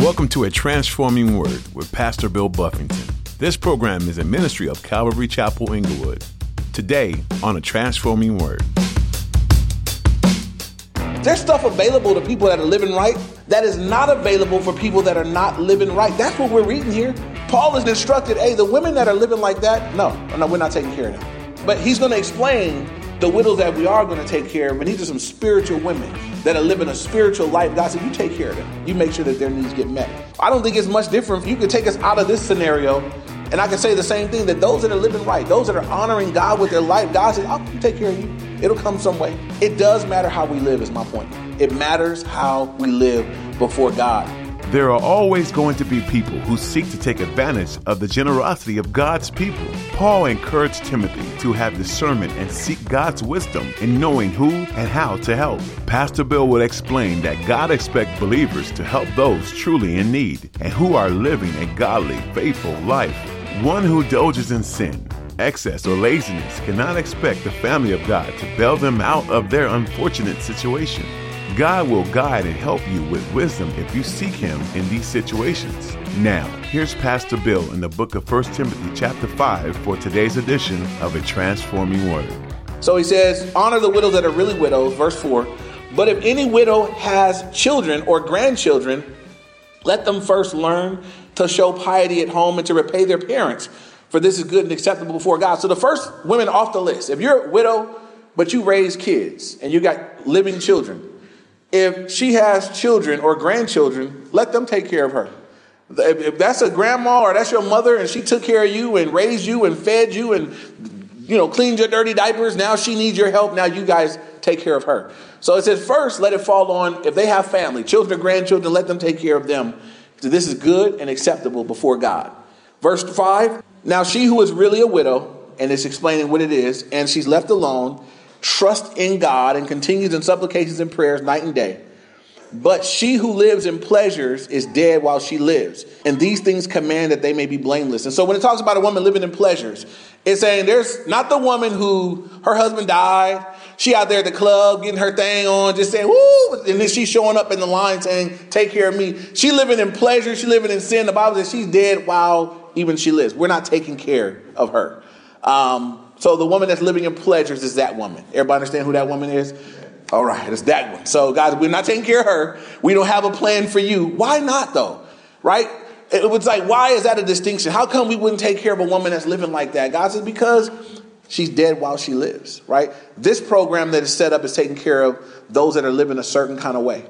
Welcome to A Transforming Word with Pastor Bill Buffington. This program is a ministry of Calvary Chapel Inglewood. Today on A Transforming Word. There's stuff available to people that are living right that is not available for people that are not living right. That's what we're reading here. Paul is instructed, hey, the women that are living like that, no, no, we're not taking care of them. But he's going to explain the widows that we are going to take care of, and these are some spiritual women that are living a spiritual life. God said, You take care of them. You make sure that their needs get met. I don't think it's much different. You could take us out of this scenario, and I can say the same thing that those that are living right, those that are honoring God with their life, God says, I'll take care of you. It'll come some way. It does matter how we live, is my point. It matters how we live before God. There are always going to be people who seek to take advantage of the generosity of God's people. Paul encouraged Timothy to have discernment and seek God's wisdom in knowing who and how to help. Pastor Bill would explain that God expects believers to help those truly in need and who are living a godly, faithful life. One who indulges in sin, excess, or laziness cannot expect the family of God to bail them out of their unfortunate situation. God will guide and help you with wisdom if you seek Him in these situations. Now, here's Pastor Bill in the book of 1 Timothy, chapter 5, for today's edition of A Transforming Word. So he says, Honor the widows that are really widows, verse 4. But if any widow has children or grandchildren, let them first learn to show piety at home and to repay their parents, for this is good and acceptable before God. So the first women off the list, if you're a widow, but you raise kids and you got living children, if she has children or grandchildren, let them take care of her. If that's a grandma or that's your mother and she took care of you and raised you and fed you and you know cleaned your dirty diapers, now she needs your help. Now you guys take care of her. So it says first let it fall on if they have family, children or grandchildren, let them take care of them. So this is good and acceptable before God. Verse 5 Now she who is really a widow, and it's explaining what it is, and she's left alone, trust in God and continues in supplications and prayers night and day. But she who lives in pleasures is dead while she lives. And these things command that they may be blameless. And so when it talks about a woman living in pleasures, it's saying there's not the woman who her husband died. She out there at the club getting her thing on, just saying, woo, and then she's showing up in the line saying, take care of me. She living in pleasure. She living in sin. The Bible says she's dead while even she lives. We're not taking care of her. Um, so the woman that's living in pleasures is that woman. Everybody understand who that woman is? All right, it's that one. So guys, we're not taking care of her. We don't have a plan for you. Why not though? Right? It was like, why is that a distinction? How come we wouldn't take care of a woman that's living like that? God says, because she's dead while she lives, right? This program that is set up is taking care of those that are living a certain kind of way.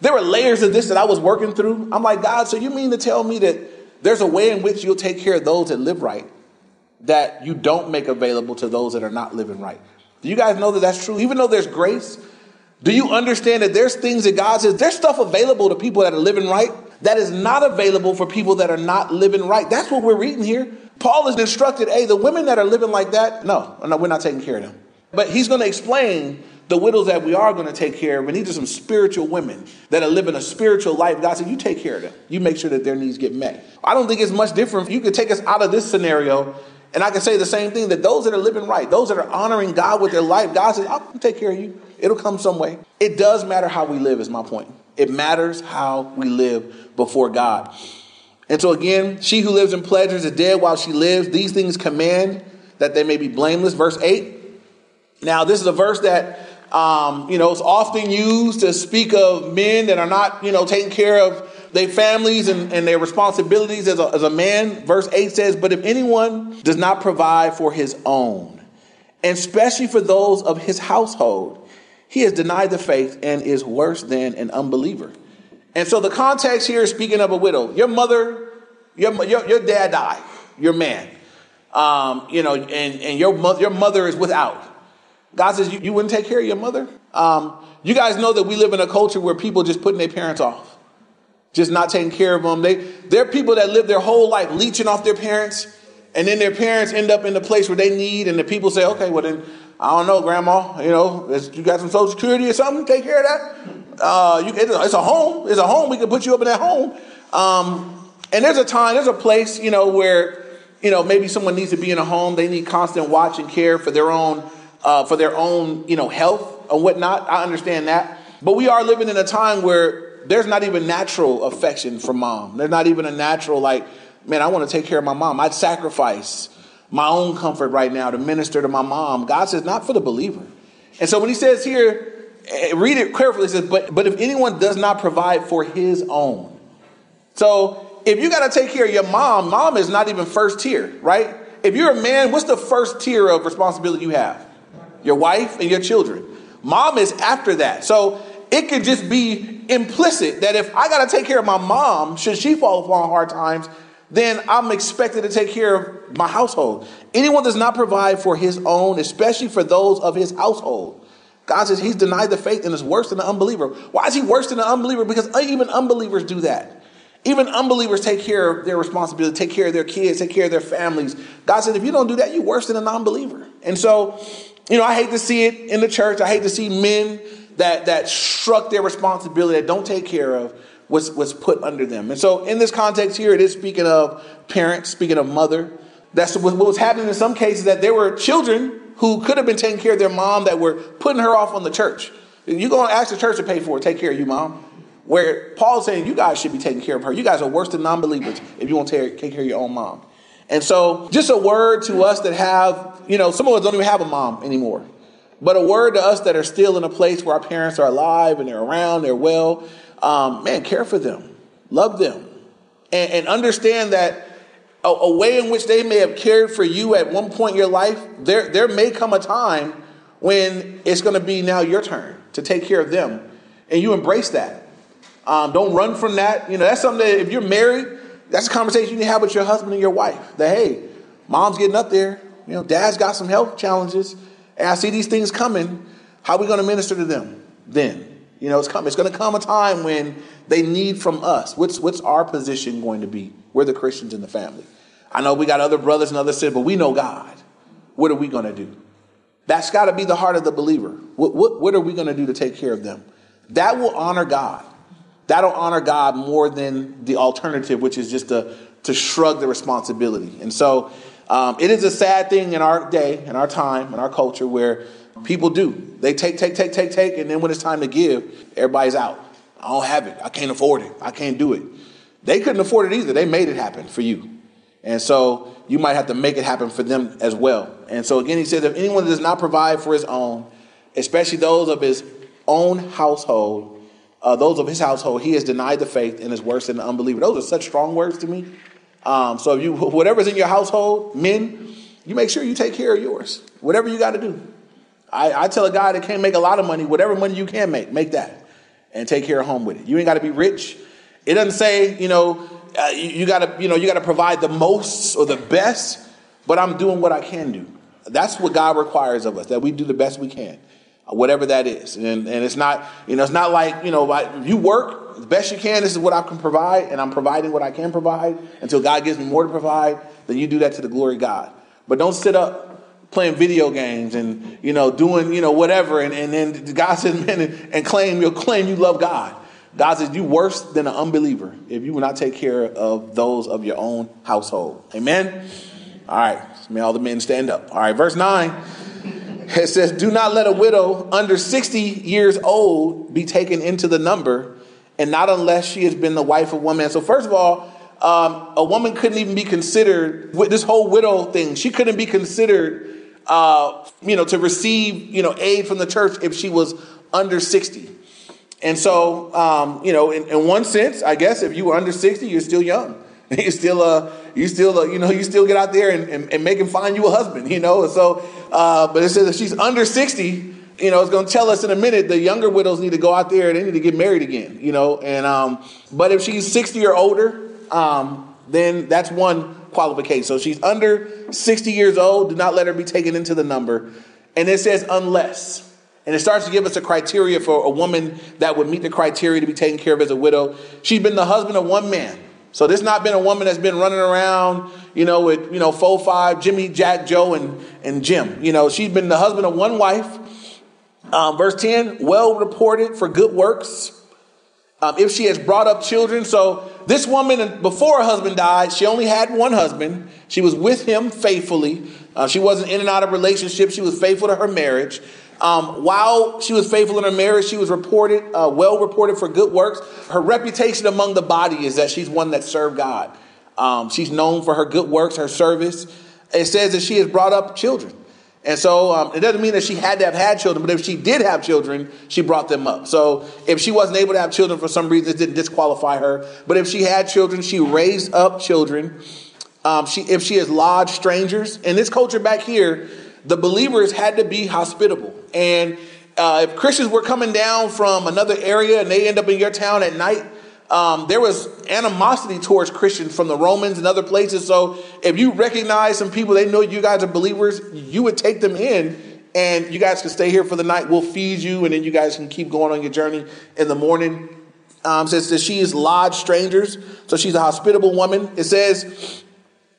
There were layers of this that I was working through. I'm like, God, so you mean to tell me that there's a way in which you'll take care of those that live right? That you don't make available to those that are not living right. Do you guys know that that's true? Even though there's grace, do you understand that there's things that God says, there's stuff available to people that are living right that is not available for people that are not living right? That's what we're reading here. Paul is instructed, hey, the women that are living like that, no, no, we're not taking care of them. But he's going to explain the widows that we are going to take care of, and these are some spiritual women that are living a spiritual life. God said, You take care of them. You make sure that their needs get met. I don't think it's much different. You could take us out of this scenario and I can say the same thing that those that are living right, those that are honoring God with their life, God says, I'll take care of you. It'll come some way. It does matter how we live, is my point. It matters how we live before God. And so again, she who lives in pleasures is dead while she lives. These things command that they may be blameless. Verse 8. Now, this is a verse that um, you know, is often used to speak of men that are not, you know, taking care of their families and, and their responsibilities as a, as a man. Verse 8 says, But if anyone does not provide for his own, and especially for those of his household, he has denied the faith and is worse than an unbeliever. And so the context here is speaking of a widow. Your mother, your, your, your dad died, your man. Um, you know, and, and your, mother, your mother is without. God says, you, you wouldn't take care of your mother? Um, you guys know that we live in a culture where people just putting their parents off just not taking care of them. They, they're people that live their whole life leeching off their parents, and then their parents end up in the place where they need, and the people say, okay, well then, I don't know, grandma, you know, you got some social security or something, take care of that. Uh, you, it's a home, it's a home, we can put you up in that home. Um, and there's a time, there's a place, you know, where, you know, maybe someone needs to be in a home, they need constant watch and care for their own, uh, for their own, you know, health and whatnot. I understand that. But we are living in a time where there's not even natural affection for mom. There's not even a natural like, man, I want to take care of my mom. I'd sacrifice my own comfort right now to minister to my mom. God says, not for the believer. And so when he says here, eh, read it carefully, it says, but, but if anyone does not provide for his own. So if you got to take care of your mom, mom is not even first tier, right? If you're a man, what's the first tier of responsibility you have? Your wife and your children. Mom is after that. So it could just be implicit that if I got to take care of my mom, should she fall upon hard times, then I'm expected to take care of my household. Anyone does not provide for his own, especially for those of his household. God says he's denied the faith and is worse than the unbeliever. Why is he worse than the unbeliever? Because even unbelievers do that. Even unbelievers take care of their responsibility, take care of their kids, take care of their families. God said, if you don't do that, you're worse than a non believer. And so, you know, I hate to see it in the church. I hate to see men that, that struck their responsibility, that don't take care of what's, what's put under them. And so, in this context here, it is speaking of parents, speaking of mother. That's what was happening in some cases that there were children who could have been taking care of their mom that were putting her off on the church. You're going to ask the church to pay for it, take care of you, mom. Where Paul's saying you guys should be taking care of her. You guys are worse than non believers if you want to take care of your own mom. And so, just a word to us that have, you know, some of us don't even have a mom anymore. But a word to us that are still in a place where our parents are alive and they're around, they're well. Um, man, care for them, love them, and, and understand that a, a, way in which they may have cared for you at one point in your life, there, there may come a time when it's going to be now your turn to take care of them. And you embrace that. Um, don't run from that. You know, that's something that if you're married, that's a conversation you have with your husband and your wife. That, hey, mom's getting up there. You know, dad's got some health challenges. And I see these things coming. How are we going to minister to them then? You know, it's coming. It's going to come a time when they need from us. What's what's our position going to be? We're the Christians in the family. I know we got other brothers and other sisters, but we know God. What are we going to do? That's got to be the heart of the believer. What, what, what are we going to do to take care of them? That will honor God. That'll honor God more than the alternative, which is just to, to shrug the responsibility. And so um, it is a sad thing in our day, in our time, in our culture, where People do. They take, take, take, take, take, and then when it's time to give, everybody's out. I don't have it. I can't afford it. I can't do it. They couldn't afford it either. They made it happen for you. And so you might have to make it happen for them as well. And so again, he says, if anyone does not provide for his own, especially those of his own household, uh, those of his household, he has denied the faith and is worse than the unbeliever. Those are such strong words to me. Um, so you, whatever's in your household, men, you make sure you take care of yours. Whatever you got to do. I, I tell a guy that can't make a lot of money, whatever money you can make, make that and take care of home with it. You ain't got to be rich. It doesn't say, you know, uh, you, you got to, you know, you got to provide the most or the best, but I'm doing what I can do. That's what God requires of us, that we do the best we can, whatever that is. And, and it's not, you know, it's not like, you know, if you work the best you can, this is what I can provide, and I'm providing what I can provide until God gives me more to provide, then you do that to the glory of God. But don't sit up playing video games and you know doing you know whatever and, and then God says man and, and claim you'll claim you love God. God says you worse than an unbeliever if you will not take care of those of your own household. Amen. All right, may all the men stand up. All right, verse nine. It says, "Do not let a widow under sixty years old be taken into the number, and not unless she has been the wife of one man." So first of all, um, a woman couldn't even be considered with this whole widow thing. She couldn't be considered uh, you know, to receive, you know, aid from the church if she was under 60. And so, um, you know, in, in, one sense, I guess if you were under 60, you're still young. You still, uh, you still, uh, you know, you still get out there and, and, and make him find you a husband, you know. So, uh, but it says she's under 60, you know, it's going to tell us in a minute the younger widows need to go out there and they need to get married again, you know. And um, but if she's 60 or older, um, then that's one qualification. So she's under 60 years old. Do not let her be taken into the number. And it says, unless. And it starts to give us a criteria for a woman that would meet the criteria to be taken care of as a widow. She's been the husband of one man. So this not been a woman that's been running around, you know, with, you know, four, five, Jimmy, Jack, Joe, and, and Jim. You know, she's been the husband of one wife. Um, verse 10, well reported for good works. Um, if she has brought up children, so this woman, before her husband died, she only had one husband. She was with him faithfully. Uh, she wasn't in and out of relationships. She was faithful to her marriage. Um, while she was faithful in her marriage, she was reported, uh, well reported for good works. Her reputation among the body is that she's one that served God. Um, she's known for her good works, her service. It says that she has brought up children. And so um, it doesn't mean that she had to have had children, but if she did have children, she brought them up. So if she wasn't able to have children for some reason, it didn't disqualify her. But if she had children, she raised up children. Um, she, if she has lodged strangers, in this culture back here, the believers had to be hospitable. And uh, if Christians were coming down from another area and they end up in your town at night, um, there was animosity towards Christians from the Romans and other places. So if you recognize some people, they know you guys are believers, you would take them in and you guys can stay here for the night. We'll feed you, and then you guys can keep going on your journey in the morning. Um, says that she is lodged strangers, so she's a hospitable woman. It says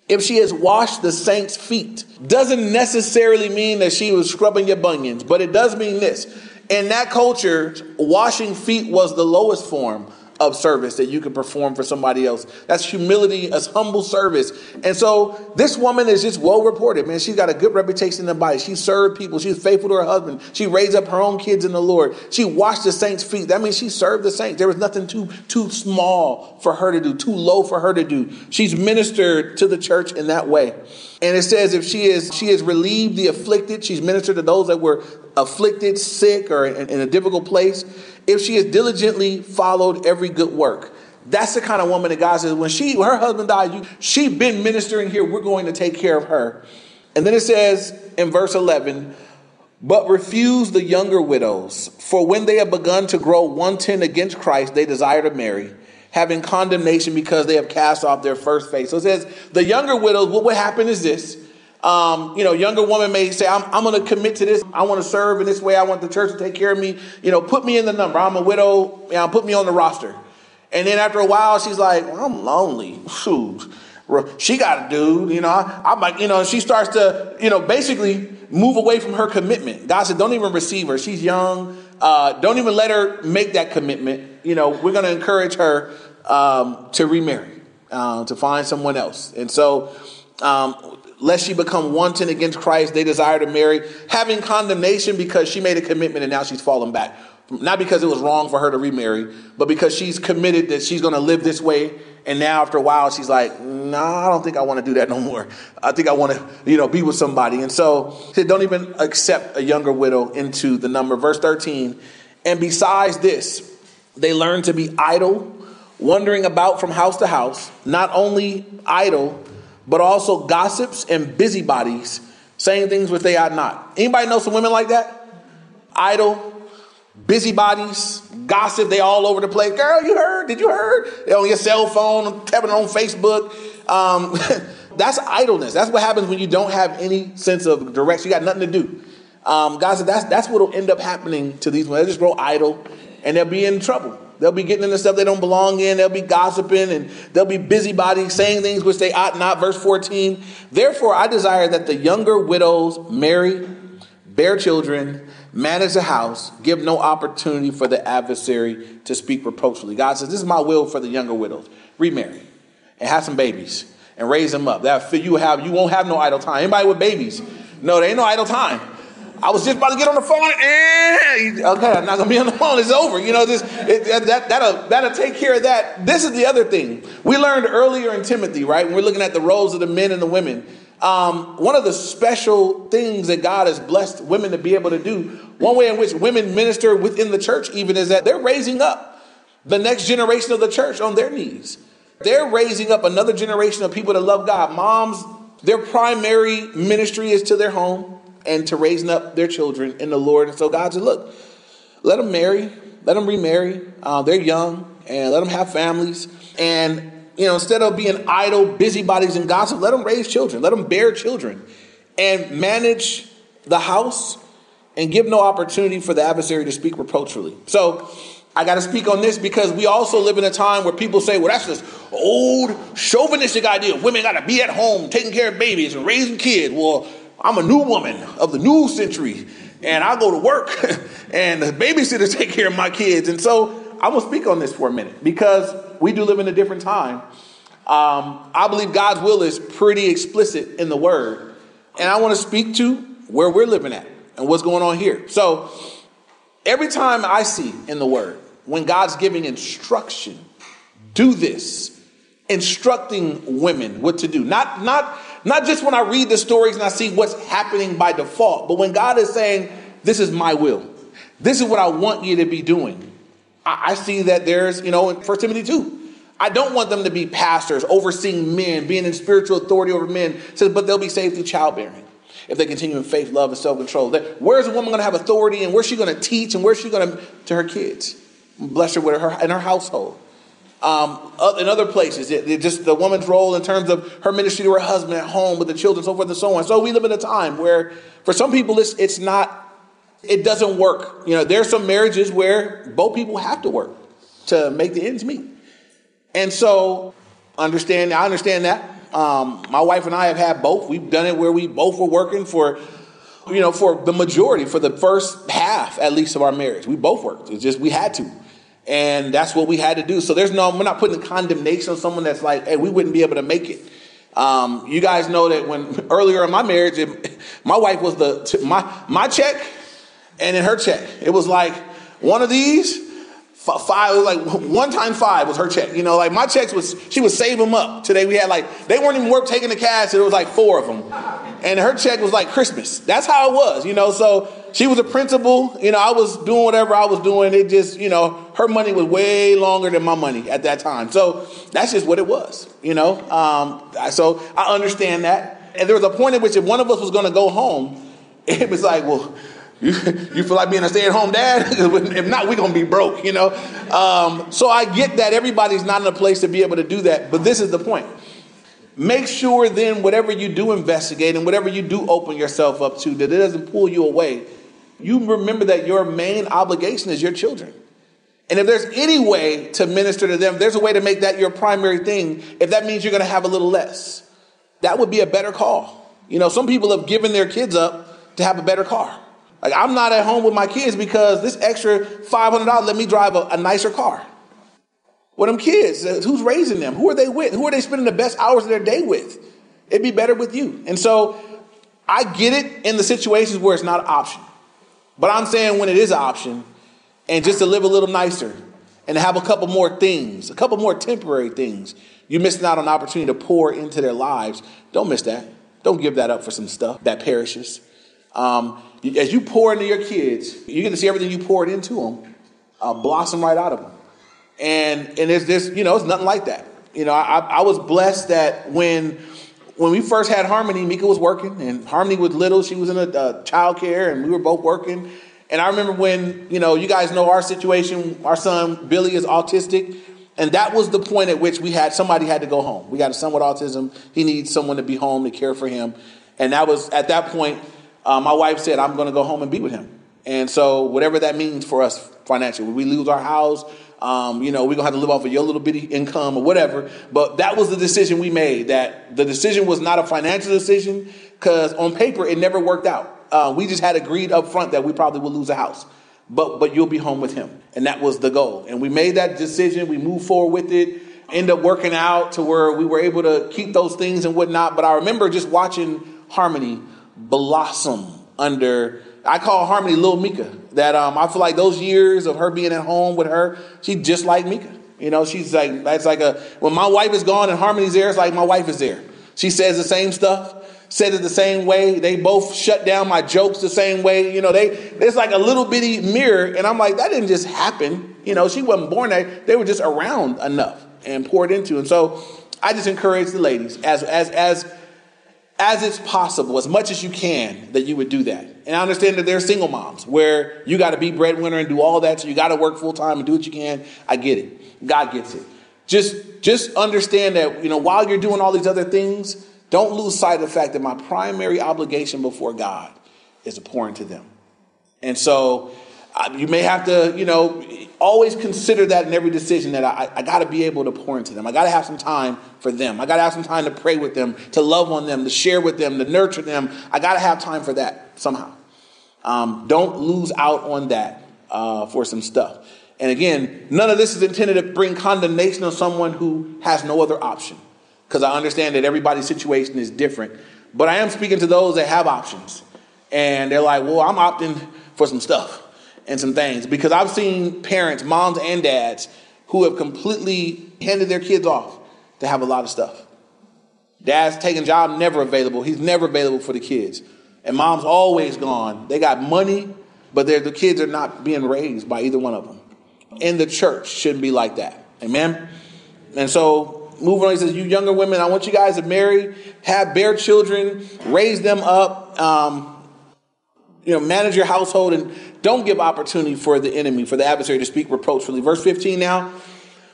if she has washed the saints' feet, doesn't necessarily mean that she was scrubbing your bunions, but it does mean this. In that culture, washing feet was the lowest form of service that you can perform for somebody else. That's humility, as humble service. And so this woman is just well reported, man. She's got a good reputation in the body. She served people. She's faithful to her husband. She raised up her own kids in the Lord. She washed the saints' feet. That means she served the saints. There was nothing too, too small for her to do, too low for her to do. She's ministered to the church in that way. And it says if she is she has relieved the afflicted, she's ministered to those that were afflicted, sick, or in, in a difficult place if she has diligently followed every good work. That's the kind of woman that God says, when she, when her husband died, you, she been ministering here, we're going to take care of her. And then it says in verse 11, but refuse the younger widows, for when they have begun to grow wanton against Christ, they desire to marry, having condemnation because they have cast off their first faith. So it says, the younger widows, what would happen is this um, you know, younger woman may say, I'm, I'm going to commit to this. I want to serve in this way. I want the church to take care of me. You know, put me in the number. I'm a widow. You know, put me on the roster. And then after a while, she's like, well, I'm lonely. Shoot. She got a dude, you know. I, am like, you know, she starts to, you know, basically move away from her commitment. God said, don't even receive her. She's young. Uh, don't even let her make that commitment. You know, we're going to encourage her um, to remarry, uh, to find someone else. And so, um, lest she become wanton against Christ, they desire to marry, having condemnation because she made a commitment and now she's fallen back. Not because it was wrong for her to remarry, but because she's committed that she's going to live this way. And now after a while, she's like, "No, nah, I don't think I want to do that no more. I think I want to, you know, be with somebody." And so, said, "Don't even accept a younger widow into the number." Verse thirteen. And besides this, they learn to be idle, wandering about from house to house. Not only idle, but also gossips and busybodies, saying things which they ought not. Anybody know some women like that? Idle, busybodies, gossip, they all over the place. Girl, you heard? Did you heard? They're on your cell phone, tapping on Facebook. Um, that's idleness. That's what happens when you don't have any sense of direction. You got nothing to do. Um, God said that's that's what will end up happening to these women. They just grow idle and they'll be in trouble. They'll be getting into stuff they don't belong in. They'll be gossiping and they'll be busybodies, saying things which they ought not. Verse 14. Therefore, I desire that the younger widows marry, bear children, manage the house, give no opportunity for the adversary to speak reproachfully. God says, This is my will for the younger widows. Remarry and have some babies and raise them up. That you have you won't have no idle time. Anybody with babies? No, there ain't no idle time. I was just about to get on the phone, and okay, I'm not gonna be on the phone. It's over. You know, this it, that that'll that'll take care of that. This is the other thing we learned earlier in Timothy, right? When we're looking at the roles of the men and the women. Um, one of the special things that God has blessed women to be able to do, one way in which women minister within the church, even, is that they're raising up the next generation of the church on their knees. They're raising up another generation of people that love God. Moms, their primary ministry is to their home and to raising up their children in the Lord. And so God said, look, let them marry, let them remarry. Uh, they're young, and let them have families. And you know, instead of being idle busybodies and gossip, let them raise children, let them bear children, and manage the house, and give no opportunity for the adversary to speak reproachfully. So. I got to speak on this because we also live in a time where people say, well, that's this old chauvinistic idea. Women got to be at home taking care of babies and raising kids. Well, I'm a new woman of the new century, and I go to work, and the babysitters take care of my kids. And so I will speak on this for a minute because we do live in a different time. Um, I believe God's will is pretty explicit in the Word, and I want to speak to where we're living at. and what's going on here. So every time I see in the word, when God's giving instruction, do this, instructing women what to do. Not, not, not just when I read the stories and I see what's happening by default, but when God is saying, This is my will. This is what I want you to be doing. I, I see that there's, you know, in 1 Timothy 2, I don't want them to be pastors, overseeing men, being in spiritual authority over men, says, but they'll be saved through childbearing if they continue in faith, love, and self control. Where's a woman going to have authority and where's she going to teach and where's she going to to her kids? Bless her with her in her household. Um, in other places, it, it just the woman's role in terms of her ministry to her husband at home with the children, so forth and so on. So we live in a time where, for some people, it's it's not, it doesn't work. You know, there are some marriages where both people have to work to make the ends meet. And so, understand, I understand that. Um, my wife and I have had both. We've done it where we both were working for, you know, for the majority, for the first half at least of our marriage. We both worked. It's just we had to. And that's what we had to do. So there's no, we're not putting condemnation on someone that's like, hey, we wouldn't be able to make it. Um, you guys know that when earlier in my marriage, it, my wife was the, my, my check and in her check. It was like one of these five like one time five was her check. You know, like my checks was she would save them up. Today we had like they weren't even worth taking the cash. It was like four of them, and her check was like Christmas. That's how it was. You know, so she was a principal. You know, I was doing whatever I was doing. It just you know her money was way longer than my money at that time. So that's just what it was. You know, um, so I understand that. And there was a point at which if one of us was going to go home, it was like, well you, you feel like being a stay-at-home dad? if not, we're gonna be broke, you know. Um, so I get that everybody's not in a place to be able to do that, but this is the point. Make sure then whatever you do investigate and whatever you do open yourself up to, that it doesn't pull you away. You remember that your main obligation is your children. And if there's any way to minister to them, there's a way to make that your primary thing. If that means you're going to have a little less, that would be a better call. You know, some people have given their kids up to have a better car. Like I'm not at home with my kids because this extra $500 let me drive a, a nicer car. What them kids, uh, who's raising them? Who are they with? Who are they spending the best hours of their day with? It'd be better with you. And so I get it in the situations where it's not an option. But I'm saying when it is an option, and just to live a little nicer and have a couple more things, a couple more temporary things, you're missing out on an opportunity to pour into their lives. Don't miss that. Don't give that up for some stuff that perishes. Um, as you pour into your kids, you get to see everything you poured into them uh, blossom right out of them. And and there's this, you know, it's nothing like that. You know, I, I was blessed that when when we first had Harmony, Mika was working, and Harmony was little. She was in a uh, child care, and we were both working. And I remember when, you know, you guys know our situation. Our son Billy is autistic, and that was the point at which we had somebody had to go home. We got a son with autism. He needs someone to be home to care for him, and that was at that point uh, my wife said, I'm going to go home and be with him. And so, whatever that means for us financially, we lose our house, um, you know, we're to have to live off of your little bitty income or whatever. But that was the decision we made. That the decision was not a financial decision because on paper it never worked out. Uh, we just had agreed up front that we probably would lose a house. But, but you'll be home with him. And that was the goal. And we made that decision. We moved forward with it. End up working out to where we were able to keep those things and whatnot. But I remember just watching Harmony blossom under I call Harmony Little Mika. That um, I feel like those years of her being at home with her, she's just like Mika. You know, she's like that's like a when my wife is gone and Harmony's there, it's like my wife is there. She says the same stuff, said it the same way. They both shut down my jokes the same way. You know, they it's like a little bitty mirror, and I'm like, that didn't just happen. You know, she wasn't born there. They were just around enough and poured into. And so I just encourage the ladies as as as as it's possible, as much as you can, that you would do that. And I understand that there are single moms where you got to be breadwinner and do all that, so you got to work full time and do what you can. I get it. God gets it. Just, just understand that, you know, while you're doing all these other things, don't lose sight of the fact that my primary obligation before God is to pour into them. And so you may have to, you know, always consider that in every decision that I, I got to be able to pour into them. I got to have some time for them. I got to have some time to pray with them, to love on them, to share with them, to nurture them. I got to have time for that somehow. Um, don't lose out on that uh, for some stuff. And again, none of this is intended to bring condemnation on someone who has no other option, because I understand that everybody's situation is different. But I am speaking to those that have options and they're like, well, I'm opting for some stuff and some things because I've seen parents, moms and dads, who have completely handed their kids off to have a lot of stuff. Dad's taking job, never available. He's never available for the kids. And mom's always gone. They got money, but the kids are not being raised by either one of them. And the church shouldn't be like that. Amen? And so, moving on, he says, You younger women, I want you guys to marry, have, bear children, raise them up, um, you know, manage your household, and don't give opportunity for the enemy, for the adversary to speak reproachfully. Verse 15 now.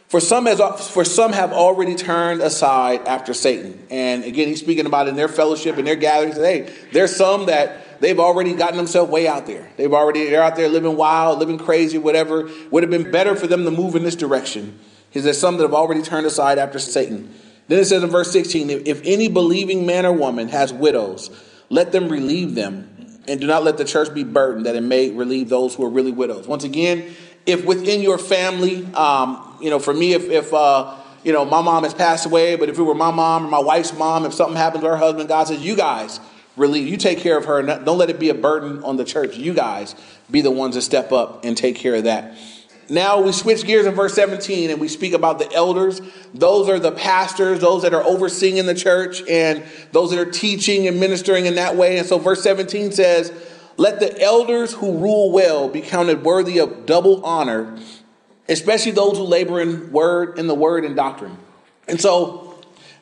For some, has, for some have already turned aside after Satan. And again, he's speaking about in their fellowship and their gatherings. Hey, there's some that they've already gotten themselves way out there. They've already, they're out there living wild, living crazy, whatever. Would have been better for them to move in this direction. He says, some that have already turned aside after Satan. Then it says in verse 16, if any believing man or woman has widows, let them relieve them and do not let the church be burdened that it may relieve those who are really widows. Once again, if within your family, um, you know, for me, if, if uh, you know, my mom has passed away, but if it were my mom or my wife's mom, if something happens to her husband, God says, you guys relieve, you take care of her. Don't let it be a burden on the church. You guys be the ones to step up and take care of that. Now we switch gears in verse 17 and we speak about the elders. Those are the pastors, those that are overseeing in the church, and those that are teaching and ministering in that way. And so verse 17 says, Let the elders who rule well be counted worthy of double honor, especially those who labor in word in the word and doctrine. And so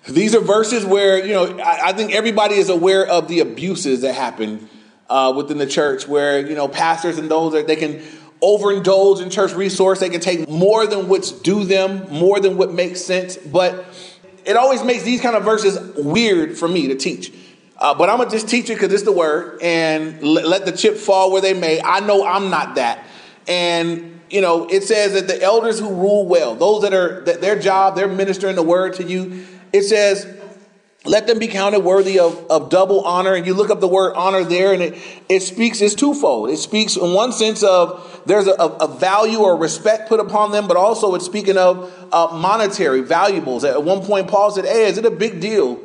these are verses where, you know, I, I think everybody is aware of the abuses that happen uh, within the church, where, you know, pastors and those that they can overindulge in church resource. They can take more than what's due them, more than what makes sense. But it always makes these kind of verses weird for me to teach. Uh, but I'm gonna just teach it because it's the word and let, let the chip fall where they may. I know I'm not that. And you know, it says that the elders who rule well, those that are that their job, they're ministering the word to you. It says let them be counted worthy of, of double honor. And you look up the word honor there, and it, it speaks, it's twofold. It speaks in one sense of there's a, a value or respect put upon them, but also it's speaking of uh, monetary valuables. At one point, Paul said, Hey, is it a big deal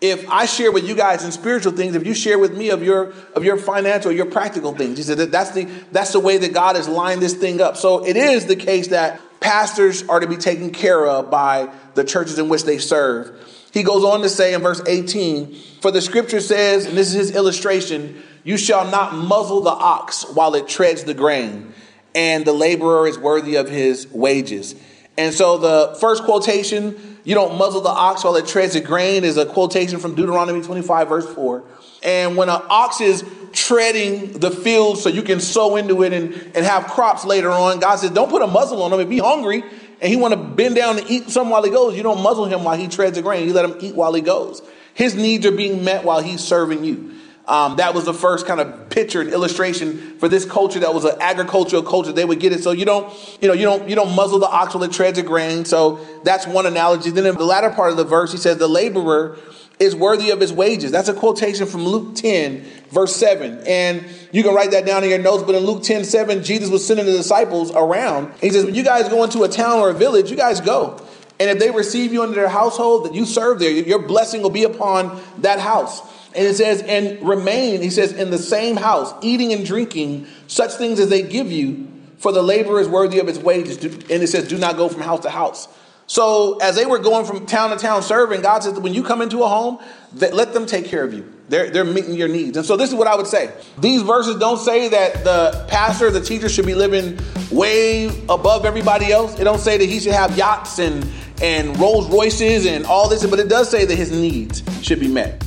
if I share with you guys in spiritual things, if you share with me of your of your financial, your practical things? He said that that's the that's the way that God has lined this thing up. So it is the case that pastors are to be taken care of by the churches in which they serve. He goes on to say in verse 18, For the scripture says, and this is his illustration, you shall not muzzle the ox while it treads the grain, and the laborer is worthy of his wages. And so the first quotation, you don't muzzle the ox while it treads the grain, is a quotation from Deuteronomy 25, verse 4. And when an ox is treading the field so you can sow into it and, and have crops later on, God says, don't put a muzzle on him. If he's hungry, and he want to bend down and eat something while he goes, you don't muzzle him while he treads the grain. You let him eat while he goes. His needs are being met while he's serving you. Um, that was the first kind of picture and illustration for this culture that was an agricultural culture. They would get it. So you don't, you know, you don't, you don't muzzle the ox while it treads the grain. So that's one analogy. Then in the latter part of the verse, he says, the laborer is worthy of his wages. That's a quotation from Luke 10, verse 7. And you can write that down in your notes, but in Luke 10, 7, Jesus was sending the disciples around. He says, When you guys go into a town or a village, you guys go. And if they receive you into their household, that you serve there, your blessing will be upon that house. And it says, and remain, he says, in the same house, eating and drinking such things as they give you, for the laborer is worthy of his wages. And it says, do not go from house to house. So as they were going from town to town serving, God says, when you come into a home, let them take care of you. They're, they're meeting your needs. And so this is what I would say. These verses don't say that the pastor, the teacher should be living way above everybody else. It don't say that he should have yachts and, and Rolls Royces and all this, but it does say that his needs should be met.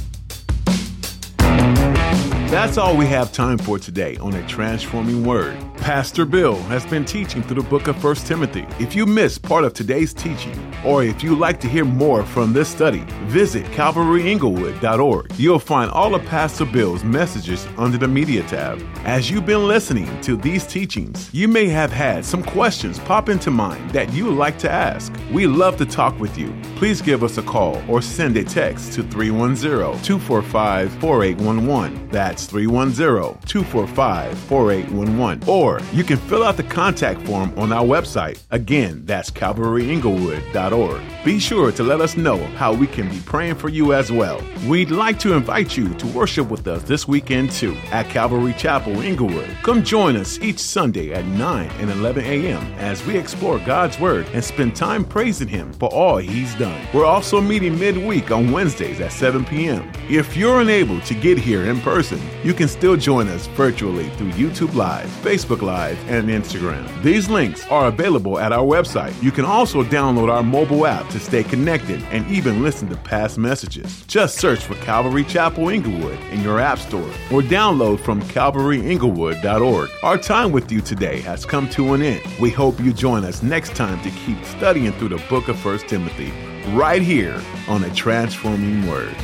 That's all we have time for today on A Transforming Word. Pastor Bill has been teaching through the book of 1 Timothy. If you missed part of today's teaching, or if you'd like to hear more from this study, visit calvaryinglewood.org. You'll find all of Pastor Bill's messages under the Media tab. As you've been listening to these teachings, you may have had some questions pop into mind that you would like to ask. We love to talk with you. Please give us a call or send a text to 310 245 4811. That's 310 245 4811. Or Or you can fill out the contact form on our website. Again, that's calvaryinglewood.org. Be sure to let us know how we can be praying for you as well. We'd like to invite you to worship with us this weekend too at Calvary Chapel Inglewood. Come join us each Sunday at 9 and 11 a.m. as we explore God's Word and spend time praising Him for all He's done. We're also meeting midweek on Wednesdays at 7 p.m. If you're unable to get here in person, you can still join us virtually through YouTube Live, Facebook Live, and Instagram. These links are available at our website. You can also download our mobile app to stay connected and even listen to past messages. Just search for Calvary Chapel Inglewood in your app store or download from calvaryinglewood.org. Our time with you today has come to an end. We hope you join us next time to keep studying through the book of 1 Timothy right here on a transforming word.